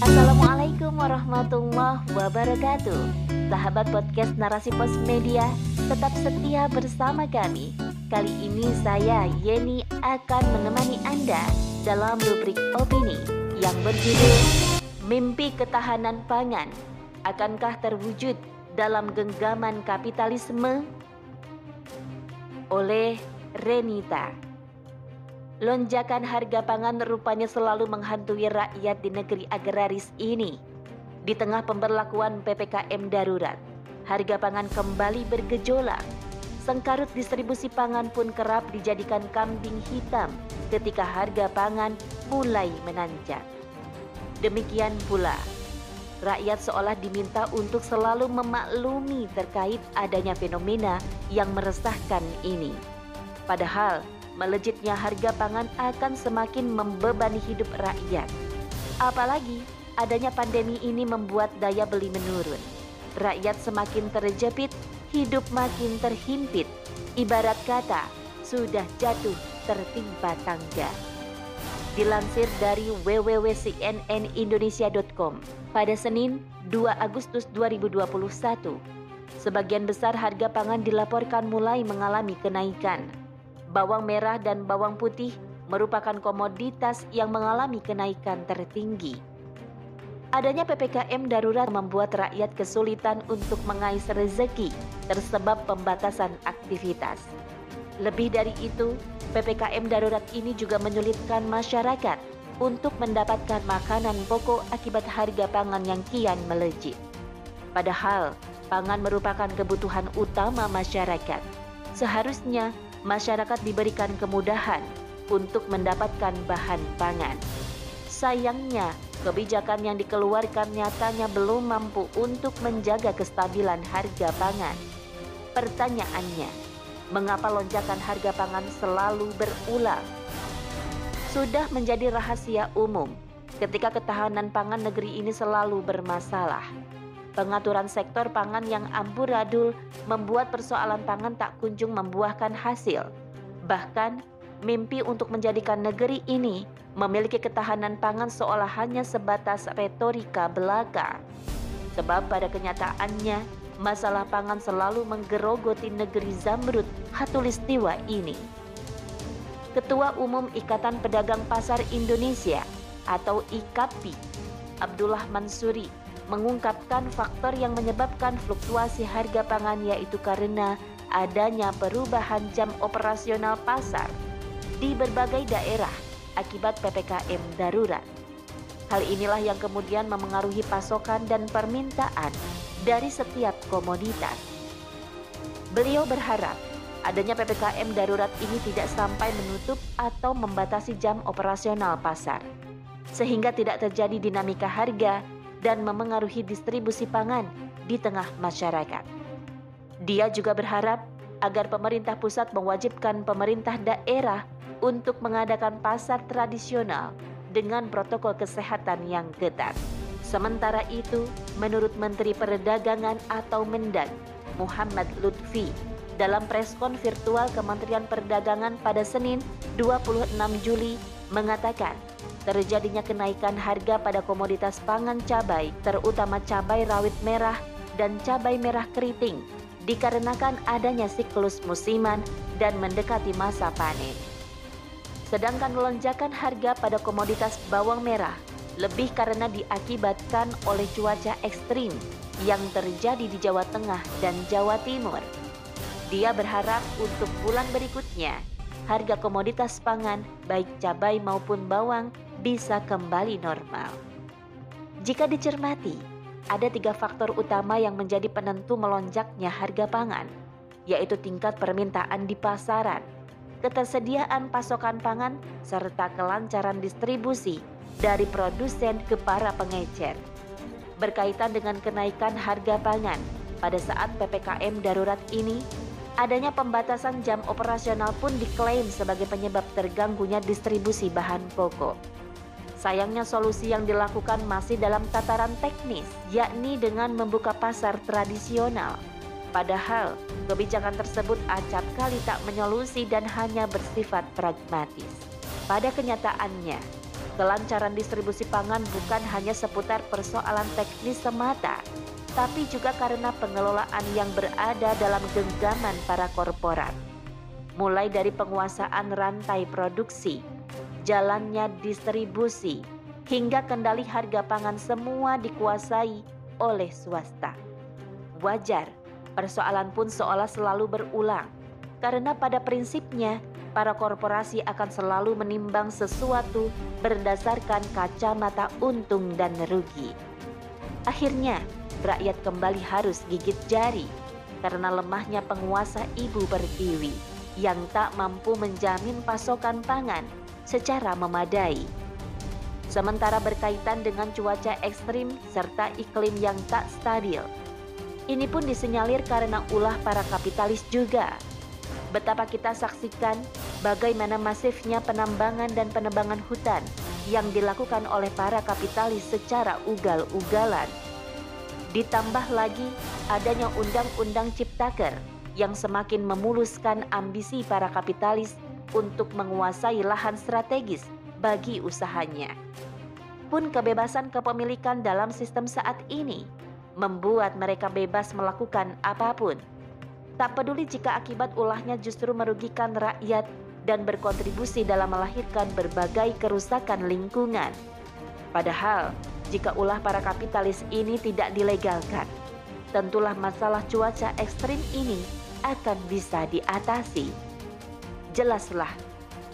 Assalamualaikum warahmatullahi wabarakatuh. Sahabat podcast Narasi Pos Media Tetap setia bersama kami. Kali ini saya Yeni akan menemani Anda Dalam rubrik opini Yang berjudul Mimpi Ketahanan Pangan. Akankah terwujud dalam genggaman kapitalisme? Oleh Renita Lonjakan harga pangan rupanya selalu menghantui rakyat di negeri agraris ini. Di tengah pemberlakuan PPKM darurat, harga pangan kembali bergejolak. Sengkarut distribusi pangan pun kerap dijadikan kambing hitam ketika harga pangan mulai menanjak. Demikian pula, rakyat seolah diminta untuk selalu memaklumi terkait adanya fenomena yang meresahkan ini. Padahal, melejitnya harga pangan akan semakin membebani hidup rakyat. Apalagi adanya pandemi ini membuat daya beli menurun. Rakyat semakin terjepit, hidup makin terhimpit. Ibarat kata, sudah jatuh tertimpa tangga. Dilansir dari www.cnnindonesia.com pada Senin 2 Agustus 2021, sebagian besar harga pangan dilaporkan mulai mengalami kenaikan bawang merah dan bawang putih merupakan komoditas yang mengalami kenaikan tertinggi. Adanya PPKM darurat membuat rakyat kesulitan untuk mengais rezeki tersebab pembatasan aktivitas. Lebih dari itu, PPKM darurat ini juga menyulitkan masyarakat untuk mendapatkan makanan pokok akibat harga pangan yang kian melejit. Padahal, pangan merupakan kebutuhan utama masyarakat. Seharusnya masyarakat diberikan kemudahan untuk mendapatkan bahan pangan. Sayangnya, kebijakan yang dikeluarkan nyatanya belum mampu untuk menjaga kestabilan harga pangan. Pertanyaannya, mengapa lonjakan harga pangan selalu berulang? Sudah menjadi rahasia umum ketika ketahanan pangan negeri ini selalu bermasalah. Pengaturan sektor pangan yang amburadul membuat persoalan pangan tak kunjung membuahkan hasil. Bahkan, mimpi untuk menjadikan negeri ini memiliki ketahanan pangan seolah hanya sebatas retorika belaka. Sebab pada kenyataannya, masalah pangan selalu menggerogoti negeri zamrud hatulistiwa ini. Ketua Umum Ikatan Pedagang Pasar Indonesia atau IKAPI, Abdullah Mansuri mengungkapkan faktor yang menyebabkan fluktuasi harga pangan yaitu karena adanya perubahan jam operasional pasar di berbagai daerah akibat PPKM darurat. Hal inilah yang kemudian memengaruhi pasokan dan permintaan dari setiap komoditas. Beliau berharap adanya PPKM darurat ini tidak sampai menutup atau membatasi jam operasional pasar, sehingga tidak terjadi dinamika harga dan memengaruhi distribusi pangan di tengah masyarakat. Dia juga berharap agar pemerintah pusat mewajibkan pemerintah daerah untuk mengadakan pasar tradisional dengan protokol kesehatan yang ketat. Sementara itu, menurut Menteri Perdagangan atau Mendag Muhammad Lutfi dalam preskon virtual Kementerian Perdagangan pada Senin 26 Juli mengatakan terjadinya kenaikan harga pada komoditas pangan cabai, terutama cabai rawit merah dan cabai merah keriting, dikarenakan adanya siklus musiman dan mendekati masa panen. Sedangkan lonjakan harga pada komoditas bawang merah lebih karena diakibatkan oleh cuaca ekstrim yang terjadi di Jawa Tengah dan Jawa Timur. Dia berharap untuk bulan berikutnya harga komoditas pangan baik cabai maupun bawang bisa kembali normal. Jika dicermati, ada tiga faktor utama yang menjadi penentu melonjaknya harga pangan, yaitu tingkat permintaan di pasaran, ketersediaan pasokan pangan, serta kelancaran distribusi dari produsen ke para pengecer. Berkaitan dengan kenaikan harga pangan, pada saat PPKM darurat ini, adanya pembatasan jam operasional pun diklaim sebagai penyebab terganggunya distribusi bahan pokok. Sayangnya solusi yang dilakukan masih dalam tataran teknis, yakni dengan membuka pasar tradisional. Padahal kebijakan tersebut acap kali tak menyolusi dan hanya bersifat pragmatis. Pada kenyataannya, Kelancaran distribusi pangan bukan hanya seputar persoalan teknis semata, tapi juga karena pengelolaan yang berada dalam genggaman para korporat. Mulai dari penguasaan rantai produksi, jalannya distribusi, hingga kendali harga pangan semua dikuasai oleh swasta. Wajar, persoalan pun seolah selalu berulang, karena pada prinsipnya para korporasi akan selalu menimbang sesuatu berdasarkan kacamata untung dan rugi. Akhirnya, rakyat kembali harus gigit jari karena lemahnya penguasa ibu pertiwi yang tak mampu menjamin pasokan pangan secara memadai. Sementara berkaitan dengan cuaca ekstrim serta iklim yang tak stabil, ini pun disenyalir karena ulah para kapitalis juga betapa kita saksikan bagaimana masifnya penambangan dan penebangan hutan yang dilakukan oleh para kapitalis secara ugal-ugalan. Ditambah lagi adanya undang-undang ciptaker yang semakin memuluskan ambisi para kapitalis untuk menguasai lahan strategis bagi usahanya. Pun kebebasan kepemilikan dalam sistem saat ini membuat mereka bebas melakukan apa pun Tak peduli jika akibat ulahnya justru merugikan rakyat dan berkontribusi dalam melahirkan berbagai kerusakan lingkungan. Padahal, jika ulah para kapitalis ini tidak dilegalkan, tentulah masalah cuaca ekstrim ini akan bisa diatasi. Jelaslah,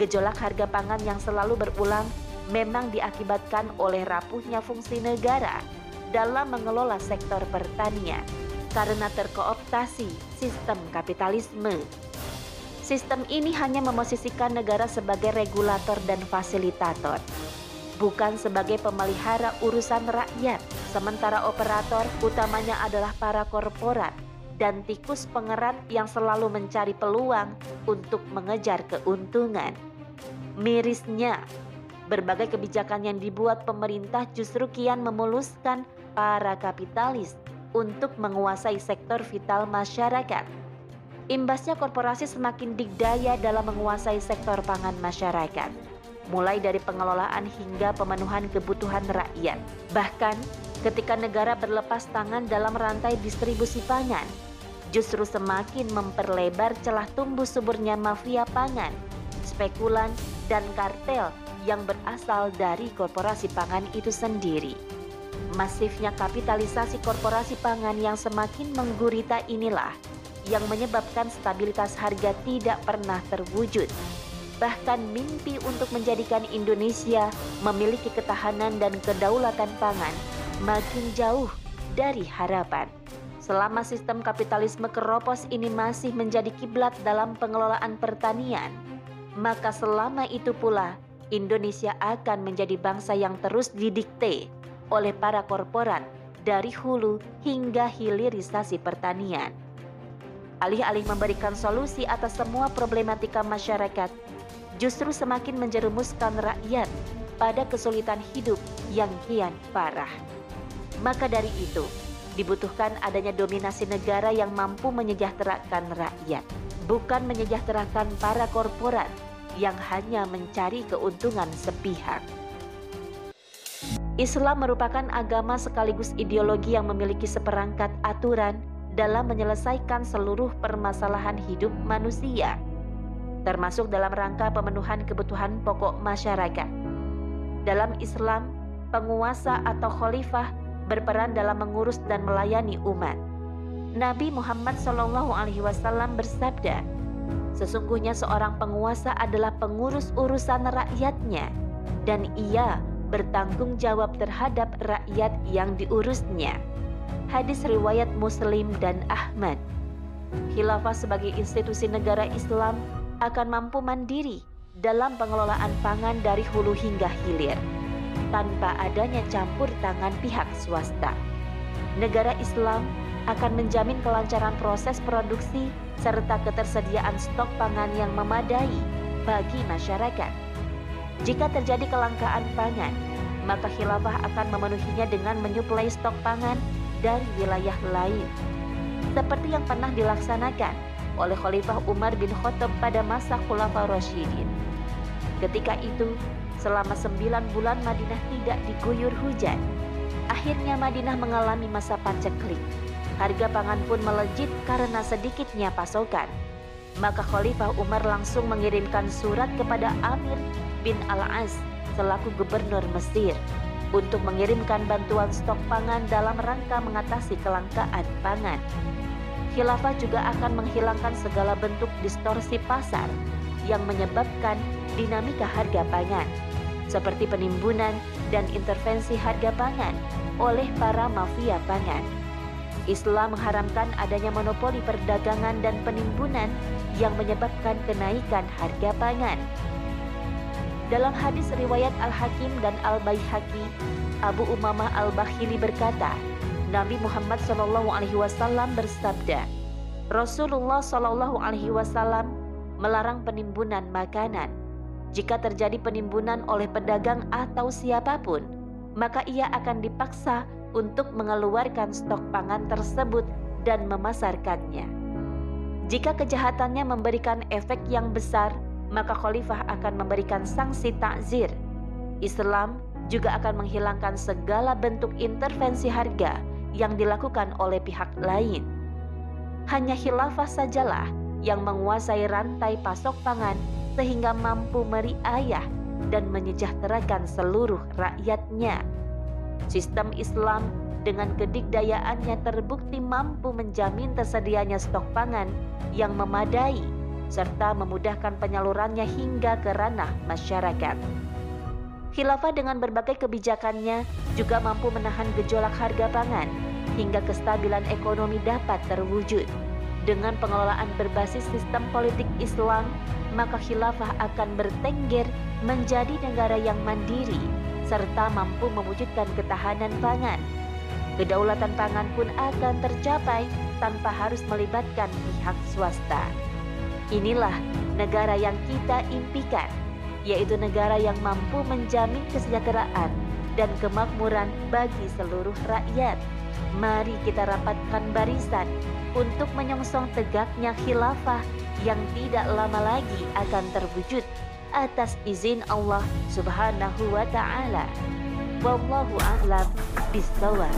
gejolak harga pangan yang selalu berulang memang diakibatkan oleh rapuhnya fungsi negara dalam mengelola sektor pertanian karena terkooptasi sistem kapitalisme. Sistem ini hanya memosisikan negara sebagai regulator dan fasilitator, bukan sebagai pemelihara urusan rakyat, sementara operator utamanya adalah para korporat dan tikus pengerat yang selalu mencari peluang untuk mengejar keuntungan. Mirisnya, berbagai kebijakan yang dibuat pemerintah justru kian memuluskan para kapitalis untuk menguasai sektor vital masyarakat. Imbasnya korporasi semakin dikdaya dalam menguasai sektor pangan masyarakat, mulai dari pengelolaan hingga pemenuhan kebutuhan rakyat. Bahkan ketika negara berlepas tangan dalam rantai distribusi pangan, justru semakin memperlebar celah tumbuh suburnya mafia pangan, spekulan, dan kartel yang berasal dari korporasi pangan itu sendiri. Masifnya kapitalisasi korporasi pangan yang semakin menggurita inilah yang menyebabkan stabilitas harga tidak pernah terwujud. Bahkan mimpi untuk menjadikan Indonesia memiliki ketahanan dan kedaulatan pangan makin jauh dari harapan. Selama sistem kapitalisme keropos ini masih menjadi kiblat dalam pengelolaan pertanian, maka selama itu pula Indonesia akan menjadi bangsa yang terus didikte oleh para korporat dari hulu hingga hilirisasi pertanian. Alih-alih memberikan solusi atas semua problematika masyarakat, justru semakin menjerumuskan rakyat pada kesulitan hidup yang kian parah. Maka dari itu, dibutuhkan adanya dominasi negara yang mampu menyejahterakan rakyat, bukan menyejahterakan para korporat yang hanya mencari keuntungan sepihak. Islam merupakan agama sekaligus ideologi yang memiliki seperangkat aturan dalam menyelesaikan seluruh permasalahan hidup manusia, termasuk dalam rangka pemenuhan kebutuhan pokok masyarakat. Dalam Islam, penguasa atau khalifah berperan dalam mengurus dan melayani umat. Nabi Muhammad SAW bersabda, "Sesungguhnya seorang penguasa adalah pengurus urusan rakyatnya, dan ia bertanggung jawab terhadap rakyat yang diurusnya. Hadis riwayat Muslim dan Ahmad. Khilafah sebagai institusi negara Islam akan mampu mandiri dalam pengelolaan pangan dari hulu hingga hilir tanpa adanya campur tangan pihak swasta. Negara Islam akan menjamin kelancaran proses produksi serta ketersediaan stok pangan yang memadai bagi masyarakat jika terjadi kelangkaan pangan, maka khilafah akan memenuhinya dengan menyuplai stok pangan dari wilayah lain. Seperti yang pernah dilaksanakan oleh Khalifah Umar bin Khattab pada masa Khulafa Rasyidin. Ketika itu, selama sembilan bulan Madinah tidak diguyur hujan. Akhirnya Madinah mengalami masa paceklik. Harga pangan pun melejit karena sedikitnya pasokan. Maka Khalifah Umar langsung mengirimkan surat kepada Amir bin Al-As selaku gubernur Mesir untuk mengirimkan bantuan stok pangan dalam rangka mengatasi kelangkaan pangan. Khilafah juga akan menghilangkan segala bentuk distorsi pasar yang menyebabkan dinamika harga pangan, seperti penimbunan dan intervensi harga pangan oleh para mafia pangan. Islam mengharamkan adanya monopoli perdagangan dan penimbunan yang menyebabkan kenaikan harga pangan. Dalam hadis riwayat Al-Hakim dan Al-Baihaqi, Abu Umamah Al-Bakhili berkata, Nabi Muhammad SAW bersabda, Rasulullah SAW melarang penimbunan makanan. Jika terjadi penimbunan oleh pedagang atau siapa pun, maka ia akan dipaksa untuk mengeluarkan stok pangan tersebut dan memasarkannya. Jika kejahatannya memberikan efek yang besar, maka khalifah akan memberikan sanksi takzir. Islam juga akan menghilangkan segala bentuk intervensi harga yang dilakukan oleh pihak lain. Hanya khilafah sajalah yang menguasai rantai pasok pangan sehingga mampu meriayah dan menyejahterakan seluruh rakyatnya. Sistem Islam dengan kedikdayaannya terbukti mampu menjamin tersedianya stok pangan yang memadai serta memudahkan penyalurannya hingga ke ranah masyarakat. Khilafah dengan berbagai kebijakannya juga mampu menahan gejolak harga pangan hingga kestabilan ekonomi dapat terwujud. Dengan pengelolaan berbasis sistem politik Islam, maka khilafah akan bertengger menjadi negara yang mandiri serta mampu mewujudkan ketahanan pangan. Kedaulatan pangan pun akan tercapai tanpa harus melibatkan pihak swasta. Inilah negara yang kita impikan yaitu negara yang mampu menjamin kesejahteraan dan kemakmuran bagi seluruh rakyat. Mari kita rapatkan barisan untuk menyongsong tegaknya khilafah yang tidak lama lagi akan terwujud atas izin Allah Subhanahu wa taala. Wallahu a'lam bishawab.